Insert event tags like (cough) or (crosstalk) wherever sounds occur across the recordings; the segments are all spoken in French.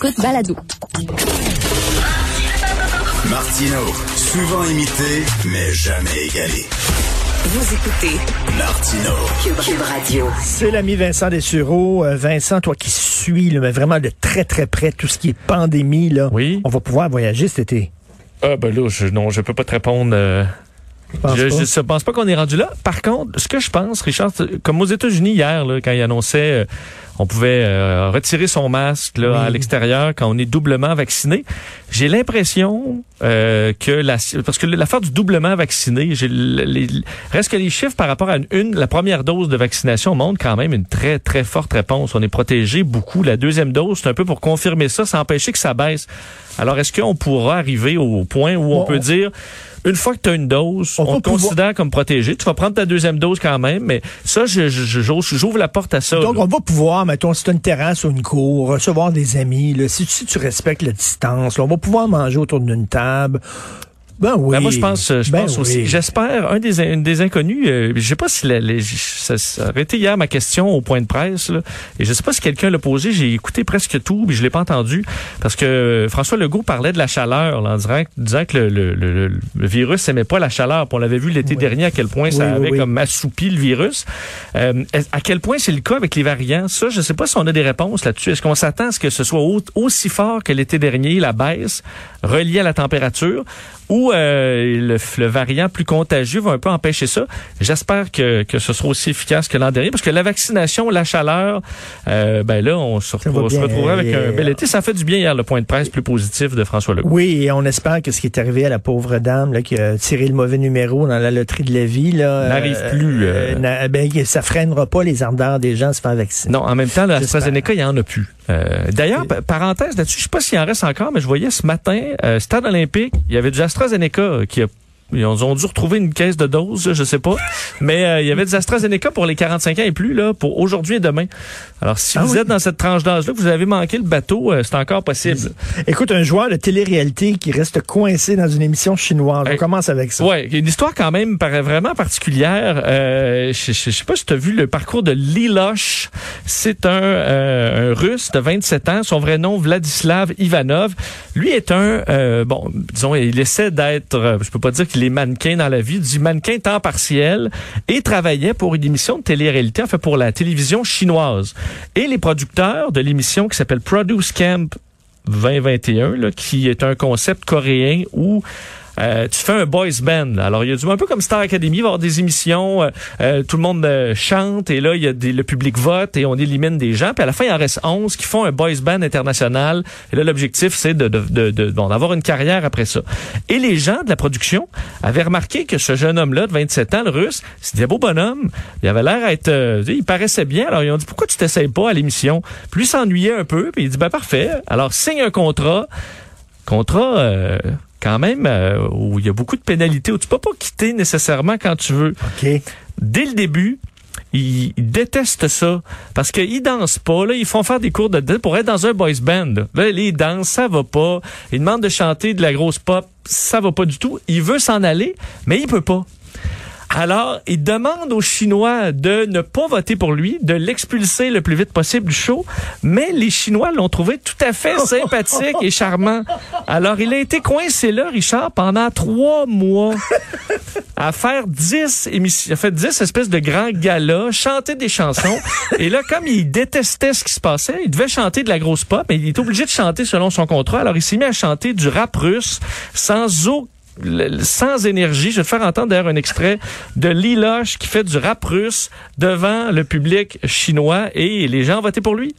Écoute balado. Martino, souvent imité, mais jamais égalé. Vous écoutez Martino, Cube, Cube Radio. C'est l'ami Vincent Dessureau. Euh, Vincent, toi qui suis là, mais vraiment de très très près tout ce qui est pandémie, là, Oui. on va pouvoir voyager cet été. Ah ben là, je, non, je peux pas te répondre. euh, Je je pense pas qu'on est rendu là. Par contre, ce que je pense, Richard, comme aux États-Unis hier, là, quand ils annonçaient, euh, on pouvait euh, retirer son masque là, Oui. à l'extérieur quand on est doublement vacciné. J'ai l'impression euh, que la parce que l'affaire du doublement vacciné, les, reste que les chiffres par rapport à une, une- la première dose de vaccination montrent quand même une très très forte réponse. On est protégé beaucoup. La deuxième dose, c'est un peu pour confirmer ça, sans empêcher que ça baisse. Alors est-ce qu'on pourra arriver au point où on peut on- dire une fois que tu as une dose, On te pouvoir- considère comme protégé. Tu vas prendre ta deuxième dose quand même, mais ça, je- j'ouvre la porte à ça. Donc, là. on va pouvoir, mettons, si tu as une terrasse ou une cour, recevoir des amis, là, si, si tu respectes la distance, là, on va pouvoir manger autour d'une table. Ben oui. Ben, moi, je pense, je Ben pense oui. aussi. J'espère, un des, une des inconnus, euh, je sais pas si la- les- ça, ça aurait été hier ma question au point de presse, là, et je sais pas si quelqu'un l'a posé, j'ai écouté presque tout, mais je l'ai pas entendu, parce que euh, François Legault parlait de la chaleur, là, en disant, disant que le, le, le, le virus aimait pas la chaleur. Puis on l'avait vu l'été Oui. dernier à quel point ça Oui, avait comme assoupi le virus. Euh, à quel point c'est le cas avec les variants? Ça, je sais pas si on a des réponses là-dessus. Est-ce qu'on s'attend à ce que ce soit au- aussi fort que l'été dernier, la baisse reliée à la température? Ou euh, le, le variant plus contagieux va un peu empêcher ça. J'espère que, que ce sera aussi efficace que l'an dernier, parce que la vaccination, la chaleur, euh, ben là, on se, retrouve, on se retrouvera avec un Et, bel euh, été. Ça fait du bien hier, le point de presse plus positif de François Legault. Oui, et on espère que ce qui est arrivé à la pauvre dame là, qui a tiré le mauvais numéro dans la loterie de la vie là, N'arrive plus, euh, ben, ça freinera pas les ardeurs des gens à se faire vacciner. Non, en même temps, l'AstraZeneca, il n'y en a plus. Euh, D'ailleurs, pa- parenthèse là-dessus, je sais pas s'il en reste encore, mais je voyais ce matin, euh, Stade olympique, il y avait du AstraZeneca qui a ils ont dû retrouver une caisse de doses, je sais pas. Mais euh, il y avait des AstraZeneca pour les 45 ans et plus, là, pour aujourd'hui et demain. Alors, si Ah vous oui? êtes dans cette tranche d'âge-là, vous avez manqué le bateau, euh, c'est encore possible. Écoute, un joueur de télé-réalité qui reste coincé dans une émission chinoise. On commence avec ça. Ouais, une histoire quand même par- vraiment particulière. Euh, je, sais pas si tu as vu le parcours de Liloche. C'est un, un Russe de 27 ans. Son vrai nom, Vladislav Ivanov. Lui est un, bon, disons, il essaie d'être, je peux pas dire qu'il est mannequin dans la vie, du mannequin temps partiel et travaillait pour une émission de télé-réalité, en fait pour la télévision chinoise. Et les producteurs de l'émission qui s'appelle Produce Camp 2021, là, qui est un concept coréen où euh, tu fais un boys band. Alors, il y a du un peu comme Star Academy, il va y avoir des émissions, euh, euh, tout le monde euh, chante et là, il y a des, le public vote et on élimine des gens. Puis à la fin, il en reste 11 qui font un boys band international. Et là, l'objectif, c'est de, de, de, de- bon, d'avoir une carrière après ça. Et les gens de la production avaient remarqué que ce jeune homme-là, de 27 ans, le russe, c'était un beau bonhomme. Il avait l'air à être... euh, il paraissait bien. Alors, ils ont dit, pourquoi tu t'essayes pas à l'émission? Puis lui s'ennuyait un peu. Puis il dit, ben parfait. Alors, signe un contrat contrat euh, quand même euh, où il y a beaucoup de pénalités, où tu peux pas quitter nécessairement quand tu veux. Dès le début, ils, ils détestent ça parce qu'ils dansent pas. Là, ils font faire des cours de danse pour être dans un boys band. Là, les dansent, ça va pas. Ils demandent de chanter de la grosse pop, ça va pas du tout. Il veut s'en aller, mais il peut pas. Alors, il demande aux Chinois de ne pas voter pour lui, de l'expulser le plus vite possible du show, mais les Chinois l'ont trouvé tout à fait (laughs) sympathique et charmant. Alors, il a été coincé là, Richard, pendant trois mois à faire dix émissions, a fait dix espèces de grands galas, chanter des chansons. Et là, comme il détestait ce qui se passait, il devait chanter de la grosse pop, mais il est obligé de chanter selon son contrat. Alors, il s'est mis à chanter du rap russe sans aucun sans énergie. Je vais faire entendre d'ailleurs un extrait de Liloche qui fait du rap russe devant le public chinois et les gens ont voté pour lui.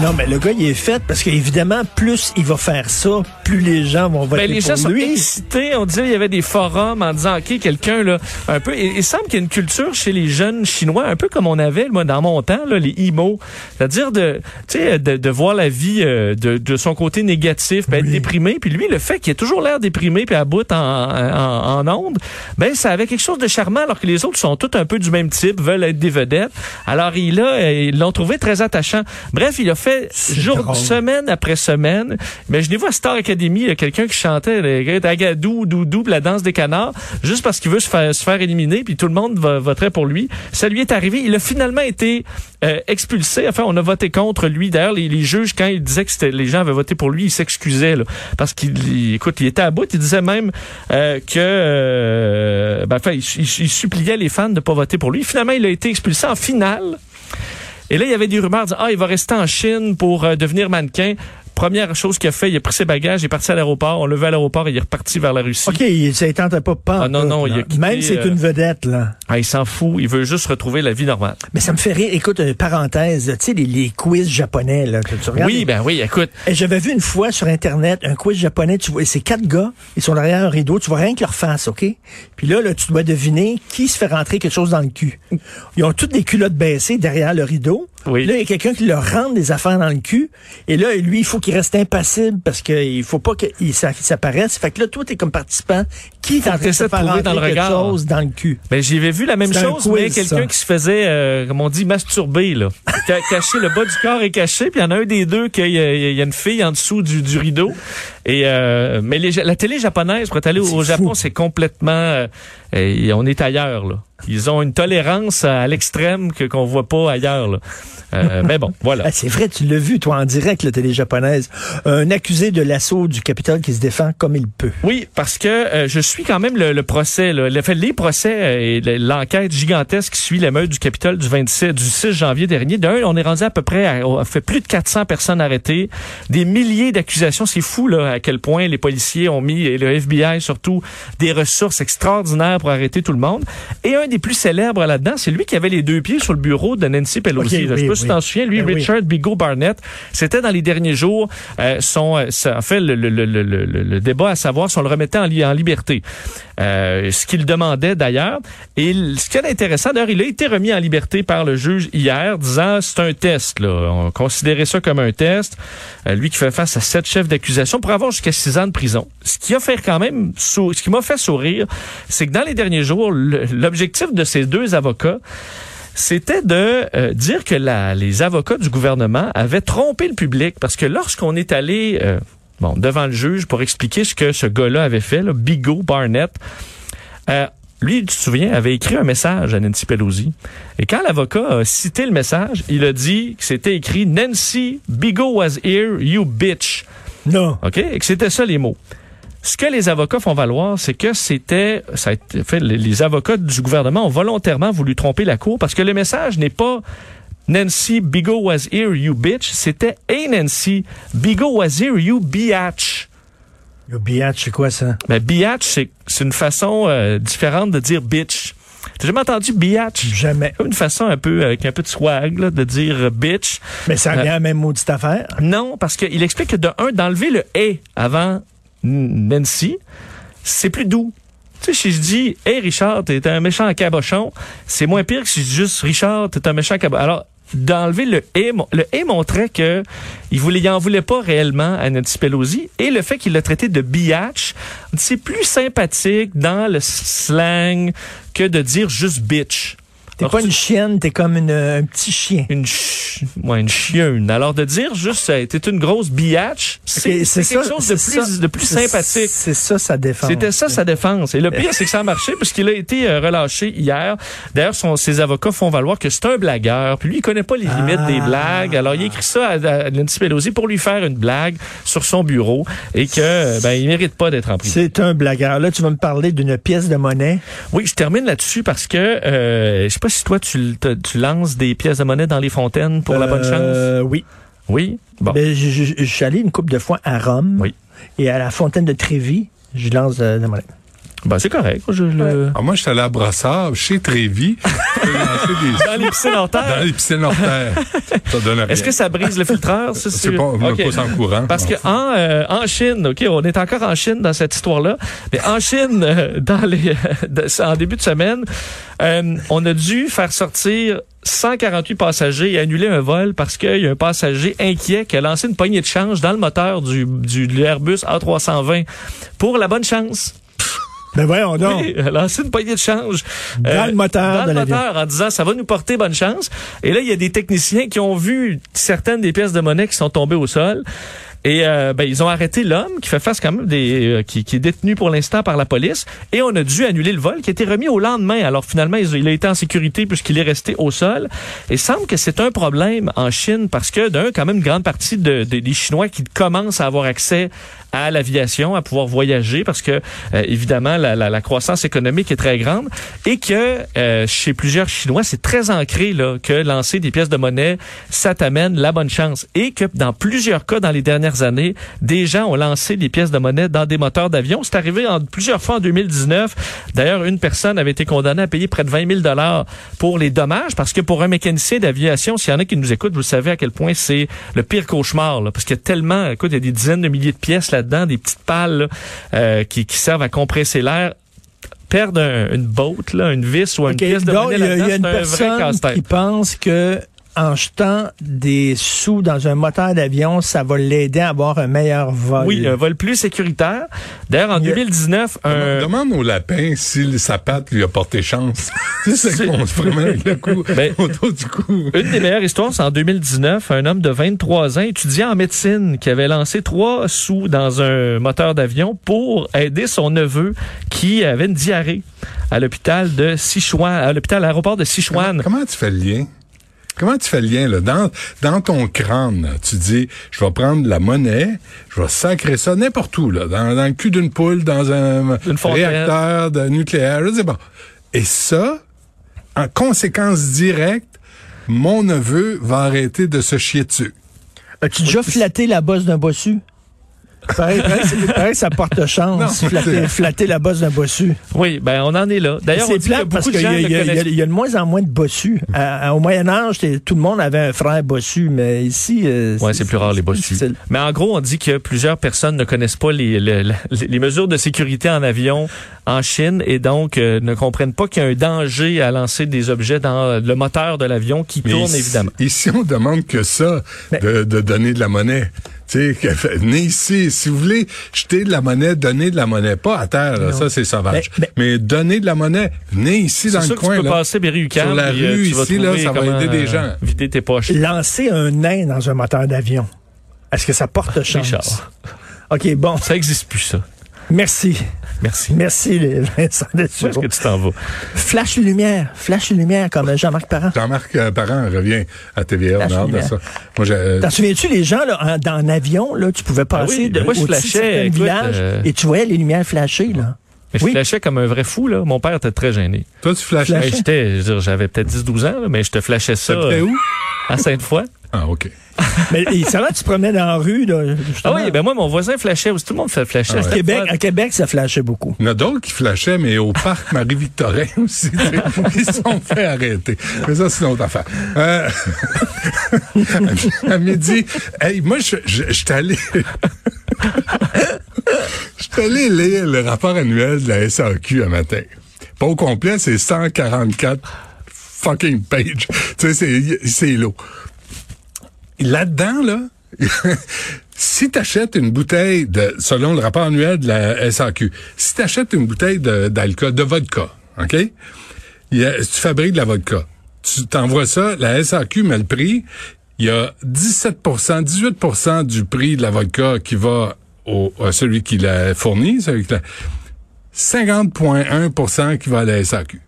Non, mais le gars, il est fait parce qu'évidemment, plus il va faire ça, plus les gens vont voter Ben, les gens sont excités. On disait il y avait des forums en disant ok quelqu'un là un peu. Il, il semble qu'il y a une culture chez les jeunes chinois un peu comme on avait moi dans mon temps là les emo, c'est-à-dire de tu sais de, de voir la vie euh, de, de son côté négatif, puis être déprimé. Puis lui le fait qu'il ait toujours l'air déprimé puis à bout en, en, en onde, ben ça avait quelque chose de charmant alors que les autres sont tous un peu du même type, veulent être des vedettes. Alors il a euh, ils l'ont trouvé très attachant. Bref, il a fait jour drôle. semaine après semaine. Imaginez-vous à Star Academy, il y a quelqu'un qui chantait le Agadou, Doudou, la danse des canards, juste parce qu'il veut se faire, se faire éliminer, puis tout le monde voterait pour lui. Ça lui est arrivé. Il a finalement été euh, expulsé. Enfin, on a voté contre lui. D'ailleurs, les, les juges, quand il disait que les gens avaient voté pour lui, il s'excusait, là, parce qu'il, il- écoute, il était à bout. Il disait même euh, que, euh, ben, enfin, il, il- il suppliait les fans de ne pas voter pour lui. Finalement, il a été expulsé en finale. Et là, il y avait des rumeurs disant, ah, il va rester en Chine pour euh, devenir mannequin. Première chose qu'il a fait, il a pris ses bagages, il est parti à l'aéroport, on l'a vu à l'aéroport et il est reparti vers la Russie. OK, il- ne tentait pas pas. Ah, non, non, il a quitté, Même c'est euh, une vedette, là. Ah, il s'en fout, il veut juste retrouver la vie normale. Mais ça me fait rire. Écoute, euh, parenthèse, tu sais, les, les quiz japonais, là, que tu regardes. Oui, ben oui, écoute. Et J'avais vu une fois sur Internet un quiz japonais, tu vois, c'est quatre gars, ils sont derrière un rideau, tu vois rien que leur face, OK? Puis là, là, tu dois deviner qui se fait rentrer quelque chose dans le cul. Ils ont toutes des culottes baissées derrière le rideeau. Oui. Là, il y a quelqu'un qui leur rentre des affaires dans le cul. Et là, lui, il faut qu'il reste impassible parce qu'il faut pas qu'il s'a- qu'il s'apparaisse. Fait que là, toi, t'es comme participant. Qui est en train de se faire rentrer dans le quelque regard. chose dans le cul? Ben, j'avais vu la même chose, quiz, mais quelqu'un ça. qui se faisait, euh, comme on dit, masturber, là. Ca- caché, le bas du corps est caché, puis il y en a un des deux qu'il y, a- il y a une fille en dessous du, du rideau. Et euh, mais les- la télé japonaise, pour être allé au, au. Japon, c'est complètement, euh, on est ailleurs là. Ils ont une tolérance à l'extrême que qu'on voit pas ailleurs. Là. Euh, (laughs) mais bon, voilà. Ah, c'est vrai, tu l'as vu, toi, en direct, la télé japonaise. Un accusé de l'assaut du Capitole qui se défend comme il peut. Oui, parce que je suis quand même le, le procès, là, le les procès et le- l'enquête gigantesque qui suit l'émeute du Capitole du 27, du 6 janvier dernier. D'un, on est rendu à peu près, à, on a fait plus de 400 personnes arrêtées, des milliers d'accusations. C'est fou là à quel point les policiers ont mis et le FBI surtout des ressources extraordinaires pour arrêter tout le monde. Et un des plus célèbres là-dedans, c'est lui qui avait les deux pieds sur le bureau de Nancy Pelosi. Ok, là. Je sais oui, pas si oui. tu t'en souviens, lui, Ben oui. Richard Bigot Barnett. C'était dans les derniers jours euh, son, euh, ça- en fait le, le, le, le, débat à savoir si on le remettait en, li- en liberté. Euh, ce qu'il demandait d'ailleurs. Et ce qui est intéressant, d'ailleurs, il a été remis en liberté par le juge hier, disant c'est un test. Là. On considérait ça comme un test. Euh, lui qui fait face à sept chefs d'accusation pour avoir jusqu'à six ans de prison. Ce qui a fait m'a fait sourire, c'est que dans les derniers jours, l'objectif de ces deux avocats, c'était de euh, dire que les avocats du gouvernement avaient trompé le public parce que lorsqu'on est allé euh, devant le juge pour expliquer ce que ce gars-là avait fait, Bigot Barnett, euh, lui, tu te souviens, avait écrit un message à Nancy Pelosi. Et quand l'avocat a cité le message, il a dit que c'était écrit Nancy, Bigot was here, you bitch. Non. OK? Et que c'était ça les mots. Ce que les avocats font valoir, c'est que c'était, ça a été fait, les, avocats du gouvernement ont volontairement voulu tromper la cour parce que le message n'est pas Nancy Bigot was here, you bitch. C'était Hey Nancy, Bigot was here, you biatch. Le biatch, c'est quoi ça? Mais biatch, c'est, c'est une façon euh, différente de dire bitch. T'as jamais entendu biatch? Jamais. Une façon un peu, avec un peu de swag, là, de dire euh, bitch. Mais ça revient à la même maudite affaire. Non, parce qu'il explique que de un, d'enlever le et avant Nancy, c'est plus doux. Tu sais, si je dis Hey Richard, t'es un méchant cabochon, c'est moins pire que si je dis juste Richard, t'es un méchant cabochon. Alors, d'enlever le et, le et montrait que il voulait, il en voulait pas réellement à Nancy Pelosi. Et le fait qu'il l'a traité de biatch, c'est plus sympathique dans le slang que de dire juste bitch. T'es pas une chienne, t'es comme une- un petit chien. une, ch- ouais, une chieune. Alors de dire juste euh, t'es une grosse biatch, c'est quelque ça, chose de plus, ça. de plus sympathique. C'est ça, sa défense. C'était ça sa défense. Et le pire, c'est que ça a marché puisqu'il a été euh, relâché hier. D'ailleurs, ses avocats font valoir que c'est un blagueur. Puis lui, il connaît pas les limites Ah. des blagues. Alors, il écrit ça à, à Nancy Pelosi pour lui faire une blague sur son bureau et que euh, ben il mérite pas d'être en prison. C'est un blagueur. Là, tu vas me parler d'une pièce de monnaie. Oui, je termine là-dessus parce que euh, je sais pas si toi tu, te- tu lances des pièces de monnaie dans les fontaines pour la bonne chance? Euh, oui. Oui? Bon. Ben, je, je- je suis allé une couple de fois à Rome. Oui. Et à la fontaine de Trévis, je lance de la monnaie. Ben, c'est correct. Je, le... Ah, moi, je suis allé à Brossard, chez des (laughs) Dans les piscines hors terre. Dans les piscines hors terre. Ça donne rien. Est-ce que ça brise le filtreur? Ça, C'est pas, on Ok. pas sans courant. Parce que en, euh, en Chine, ok, on est encore en Chine dans cette histoire-là, mais en Chine, euh, dans les, (laughs) en début de semaine, euh, on a dû faire sortir 148 passagers et annuler un vol parce qu'il y a un passager inquiet qui a lancé une poignée de change dans le moteur du, du de l'Airbus A320 pour la bonne chance. Ben voyons donc. Oui, lancer une poignée de change. euh, Dans le moteur Dans de le moteur, en disant ça va nous porter bonne chance. Et là, il y a des techniciens qui ont vu certaines des pièces de monnaie qui sont tombées au sol. Et euh, ben, ils ont arrêté l'homme qui fait face quand même des euh, qui, qui est détenu pour l'instant par la police et on a dû annuler le vol qui a été remis au lendemain. Alors finalement il a été en sécurité puisqu'il est resté au sol. Et il semble que c'est un problème en Chine parce que d'un quand même une grande partie de, de- des Chinois qui commencent à avoir accès à l'aviation, à pouvoir voyager parce que euh, évidemment la, la- la croissance économique est très grande et que euh, chez plusieurs Chinois c'est très ancré là que lancer des pièces de monnaie ça t'amène la bonne chance et que dans plusieurs cas dans les dernières années des gens ont lancé des pièces de monnaie dans des moteurs d'avion. C'est arrivé en plusieurs fois en 2019 d'ailleurs une personne avait été condamnée à payer près de 20 000 dollars pour les dommages parce que pour un mécanicien d'aviation s'il y en a qui nous écoutent vous savez à quel point c'est le pire cauchemar là, parce qu'il y a tellement écoute il y a des dizaines de milliers de pièces là-dedans des petites pales là, euh, qui, qui servent à compresser l'air perdre un- une botte, là, une vis ou une pièce de donc, monnaie il y a, il y a là-dedans, une c'est un vrai personne casse-tête. qui pense que en jetant des sous dans un moteur d'avion, ça va l'aider à avoir un meilleur vol. Oui, un vol plus sécuritaire. D'ailleurs, en Il y a- 2019, un... Demande au lapin si sa patte lui a porté chance. (laughs) C'est C'est- qu'on se promène avec le cou Ben, (laughs) autour du cou. Une des meilleures histoires, c'est en 2019, un homme de 23 ans, étudiant en médecine, qui avait lancé trois sous dans un moteur d'avion pour aider son neveu qui avait une diarrhée à l'hôpital de Sichuan, à l'hôpital à l'aéroport de Sichuan. Comment tu fais le lien? Comment tu fais le lien, là? Dans, dans ton crâne, tu dis, je vais prendre la monnaie, je vais sacrer ça n'importe où, là, dans, dans le cul d'une poule, dans un réacteur de nucléaire, je sais pas. Et ça, en conséquence directe, mon neveu va arrêter de se chier dessus. As-tu déjà flatté la bosse d'un bossu? Pareil, pareil, c'est- (laughs) pareil, ça porte chance, Non, flatter, la bosse d'un bossu. Oui, ben on en est là. D'ailleurs, on C'est plate parce qu'il y, a- y y de moins en moins de bossus. À- à- au Moyen Âge, tout le monde avait un frère bossu, mais ici... euh, Ouais, c'est plus rare les bossus. Mais en gros, on dit que plusieurs personnes ne connaissent pas les, le- le- les mesures de sécurité en avion en Chine et donc euh, ne comprennent pas qu'il y a un danger à lancer des objets dans le moteur de l'avion qui Mais tourne ici, évidemment. Ici, on demande que ça, de, de donner de la monnaie. Tu sais, venez ici, si vous voulez jeter de la monnaie, donner de la monnaie, pas à terre, là, ça c'est sauvage. Mais- Mais, donner de la monnaie, venez ici dans le que tu coin. peux là. passer berry Sur la euh, rue, tu vas ici, là, trouver ça va aider des euh, gens. Vider tes poches. Lancer un nain dans un moteur d'avion, est-ce que ça porte chance? Richard. OK, bon. Ça existe plus, ça. Merci. Merci. Merci, les Vincent Où est-ce que tu t'en vas? Flash lumière. Flash lumière, comme Jean-Marc Parent. Jean-Marc euh, Parent revient à TVA, on a Flash hâte de lumière. ça. Moi, j'ai, euh, T'en souviens-tu, les gens, là, en, dans un avion, là, tu pouvais passer oui, de, moi, je au-dessus de flashais, certains écoute, villages euh, et tu voyais les lumières flasher, là. Mais je Oui. flashais comme un vrai fou, là. Mon père était très gêné. toi, tu flashais? Flashais. Hey, j'étais, je veux dire, j'avais peut-être 10-12 ans, là, mais je te flashais ça C'était euh, où? à Sainte-Foy. Ah, OK. (laughs) Mais et ça va, tu te promenais dans la rue, là, Ah oui, ben moi, mon voisin flashait aussi. Tout le monde fait flasher. Ah à Québec, à Québec, ça flashait beaucoup. Il y en a d'autres qui flashaient, mais au parc Marie-Victorin (laughs) aussi. tu sais, Ils se sont fait arrêter. Mais ça, c'est une autre affaire. Euh, (laughs) à midi, hey, moi, je, je, je suis allé... Je suis allé lire le rapport annuel de la SAQ un matin. Pas au complet, c'est 144 fucking pages. Tu sais, c'est- c'est lourd. Là-dedans, là, (laughs) si tu achètes une bouteille de, selon le rapport annuel de la SAQ, si tu achètes une bouteille d'alcool, de, vodka, OK? Tu fabriques de la vodka. Tu t'envoies ça, la SAQ met le prix. Il y a 17% 18% du prix de la vodka qui va au, à celui qui l'a fourni, celui qui l'a- 50,1% qui va à la SAQ.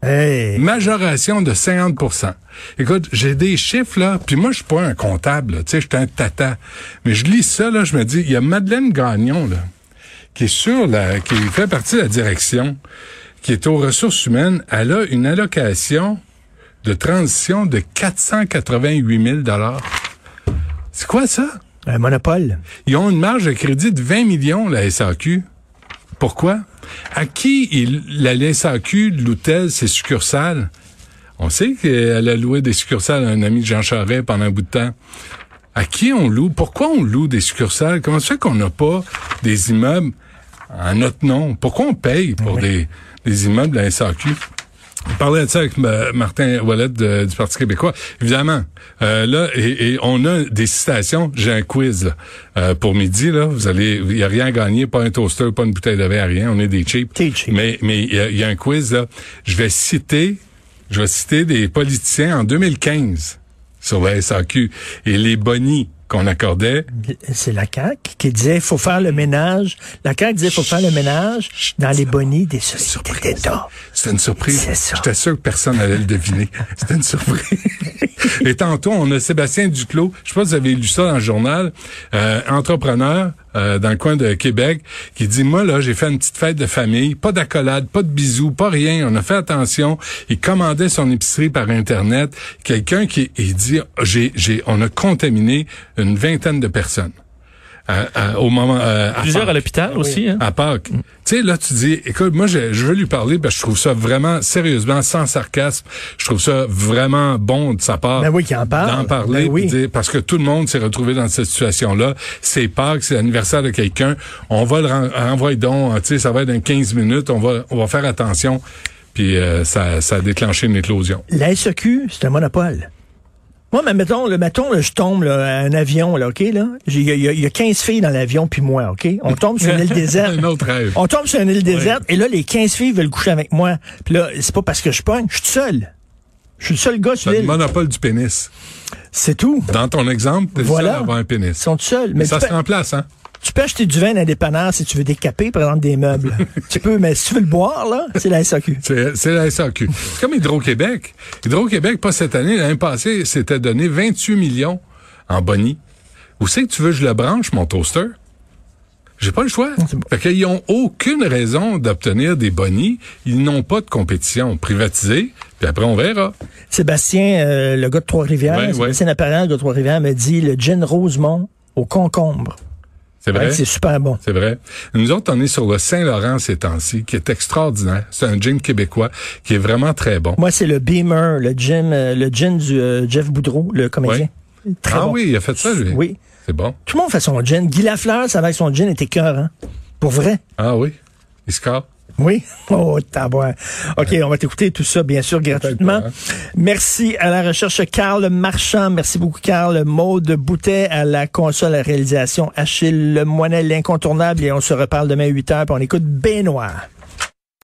Hey. Majoration de 50% Écoute, j'ai des chiffres, là, puis moi, je suis pas un comptable, tu sais, je suis un tata. Mais je lis ça, là, je me dis, il y a Madeleine Gagnon, là, qui est sur la, qui fait partie de la direction, qui est aux ressources humaines. Elle a une allocation de transition de 488 000 C'est quoi ça? Un monopole. Ils ont une marge de crédit de 20 millions, la SAQ. Pourquoi? À qui il, la SAQ loue-t-elle ses succursales? On sait qu'elle a loué des succursales à un ami de Jean Charest pendant un bout de temps. À qui on loue? Pourquoi on loue des succursales? Comment ça fait qu'on n'a pas des immeubles en notre nom? Pourquoi on paye pour des, des immeubles de la SAQ? On parlait de ça avec Martin Wallet de- du Parti québécois. Évidemment, euh, là, et, et on a des citations. J'ai un quiz là, euh, pour midi. Là, vous allez, il y a rien à gagner, pas un toaster, pas une bouteille de verre, rien. On est des cheap. T'es cheap. Mais mais il y, y a un quiz là. Je vais citer, je vais citer des politiciens en 2015 sur la SAQ et les bonnies qu'on accordait. C'est la CAQ qui disait faut faire le ménage. La CAQ disait faut faire le ménage dans les bonnies des sociétés d'État. C'était une surprise. C'est ça. J'étais sûr que personne n'allait le deviner. C'était une surprise. (laughs) (laughs) Et tantôt, on a Sébastien Duclos. Je sais pas si vous avez lu ça dans le journal. euh, entrepreneur euh, dans le coin de Québec qui dit, moi, là, j'ai fait une petite fête de famille. Pas d'accolade, pas de bisous, pas rien. On a fait attention. Il commandait son épicerie par Internet. Quelqu'un qui il dit, j'ai, j'ai, on a contaminé une vingtaine de personnes. À- à- au moment, euh, à Plusieurs à Pâques l'hôpital aussi. Hein? à Pâques. Tu sais, là, tu dis, écoute, moi, je, je veux lui parler parce que je trouve ça vraiment, sérieusement, sans sarcasme, je trouve ça vraiment bon de sa part. Ben oui, qu'il en parle. D'en parler, Ben oui. dire- parce que tout le monde s'est retrouvé dans cette situation-là. C'est Pâques, c'est l'anniversaire de quelqu'un. On va le ren- renvoyer donc, tu sais, ça va être dans 15 minutes, on va, on va faire attention. Puis euh, ça, ça a déclenché une éclosion. La SEQ, c'est un monopole. Moi, mais mettons, le, mettons, là, je tombe là, à un avion, là, OK, là? Il y, y a- il y a 15 filles dans l'avion, puis moi, OK? On tombe sur une île (laughs) déserte. Un autre rêve. On tombe sur une île déserte, et là, les 15 filles veulent coucher avec moi. Puis là, c'est pas parce que je pogne, je suis tout seul. Je suis le seul gars sur l'île. monopole du pénis. C'est tout. Dans ton exemple, t'es Voilà. seul à avoir un Ils pénis. sont tout seuls. Mais Mais ça se remplace, hein? Tu peux acheter du vin dans des dépanneurs si tu veux décaper, par exemple, des meubles. (laughs) tu peux, mais si tu veux le boire, là, c'est la SAQ. C'est c'est la SAQ. C'est comme Hydro-Québec. Hydro-Québec, pas cette année, l'année passée, s'était donné 28 millions en boni. Où c'est que tu veux que je le branche, mon toaster? J'ai pas le choix. Fait qu'ils ont aucune raison d'obtenir des bonis. Ils n'ont pas de compétition. Privatisée, puis après on verra. Sébastien, euh, le gars de Trois-Rivières, Ouais, Sébastien Apparent, le gars de Trois-Rivières, me dit le gin Rosemont au concombre. C'est vrai? C'est super bon. C'est vrai. Nous autres, on est sur le Saint-Laurent ces temps-ci, qui est extraordinaire. C'est un gin québécois qui est vraiment très bon. Moi, c'est le Beamer, le gin, euh, le gin du euh, Jeff Boudreau, le comédien. Très ah bon. oui, il a fait ça, lui? Oui. C'est bon. Tout le monde fait son gin. Guy Lafleur, ça va que son gin était cœur, hein? Pour vrai. Ah oui. Il score. Oui? (laughs) Oh, tabouin. OK, on va t'écouter tout ça, bien sûr, gratuitement. pas, hein. Merci à la recherche Carl Marchand. Merci beaucoup, Carl. Maude Boutet à la console à réalisation. Achille Le Moinet, l'incontournable. Et on se reparle demain à 8 heures. Puis on écoute Benoît.